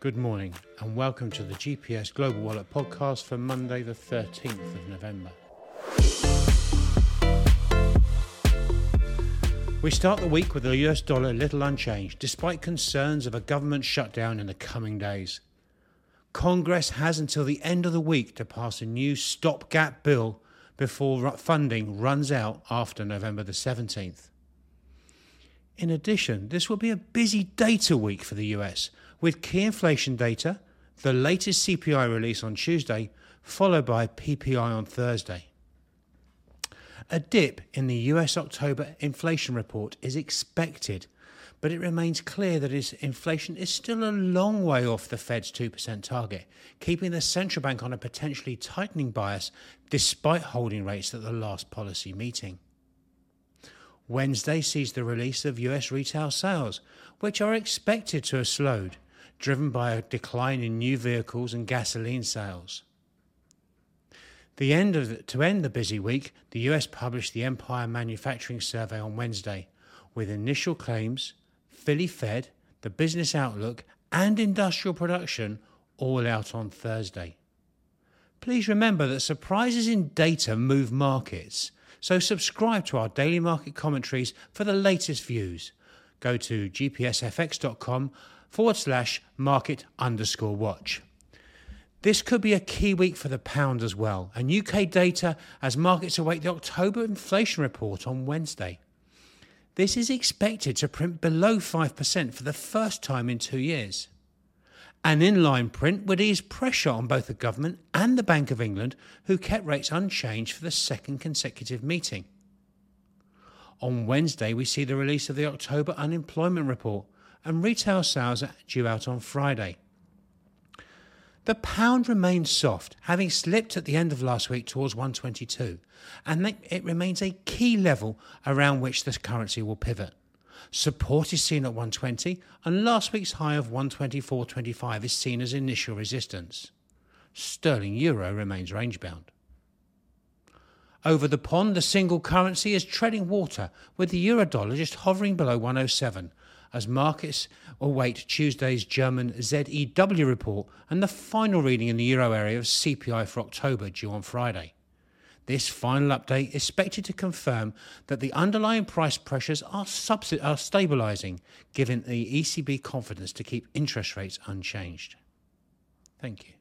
Good morning and welcome to the GPS Global Wallet podcast for Monday, the 13th of November. We start the week with the US dollar little unchanged, despite concerns of a government shutdown in the coming days. Congress has until the end of the week to pass a new stopgap bill before funding runs out after November the 17th. In addition, this will be a busy data week for the US, with key inflation data, the latest CPI release on Tuesday, followed by PPI on Thursday. A dip in the US October inflation report is expected, but it remains clear that inflation is still a long way off the Fed's 2% target, keeping the central bank on a potentially tightening bias despite holding rates at the last policy meeting. Wednesday sees the release of US retail sales, which are expected to have slowed driven by a decline in new vehicles and gasoline sales. The end of the, to end the busy week, the US published the Empire Manufacturing Survey on Wednesday, with initial claims, Philly Fed, the Business Outlook, and industrial production all out on Thursday. Please remember that surprises in data move markets, so subscribe to our daily market commentaries for the latest views. Go to gpsfx.com forward slash market underscore watch. This could be a key week for the pound as well, and UK data as markets await the October inflation report on Wednesday. This is expected to print below 5% for the first time in two years. An inline print would ease pressure on both the government and the Bank of England, who kept rates unchanged for the second consecutive meeting. On Wednesday, we see the release of the October unemployment report, and retail sales are due out on Friday. The pound remains soft, having slipped at the end of last week towards 122, and it remains a key level around which the currency will pivot. Support is seen at 120, and last week's high of 124.25 is seen as initial resistance. Sterling euro remains range bound. Over the pond, the single currency is treading water, with the euro dollar just hovering below 107, as markets await Tuesday's German ZEW report and the final reading in the euro area of CPI for October due on Friday. This final update is expected to confirm that the underlying price pressures are, subsi- are stabilising, given the ECB confidence to keep interest rates unchanged. Thank you.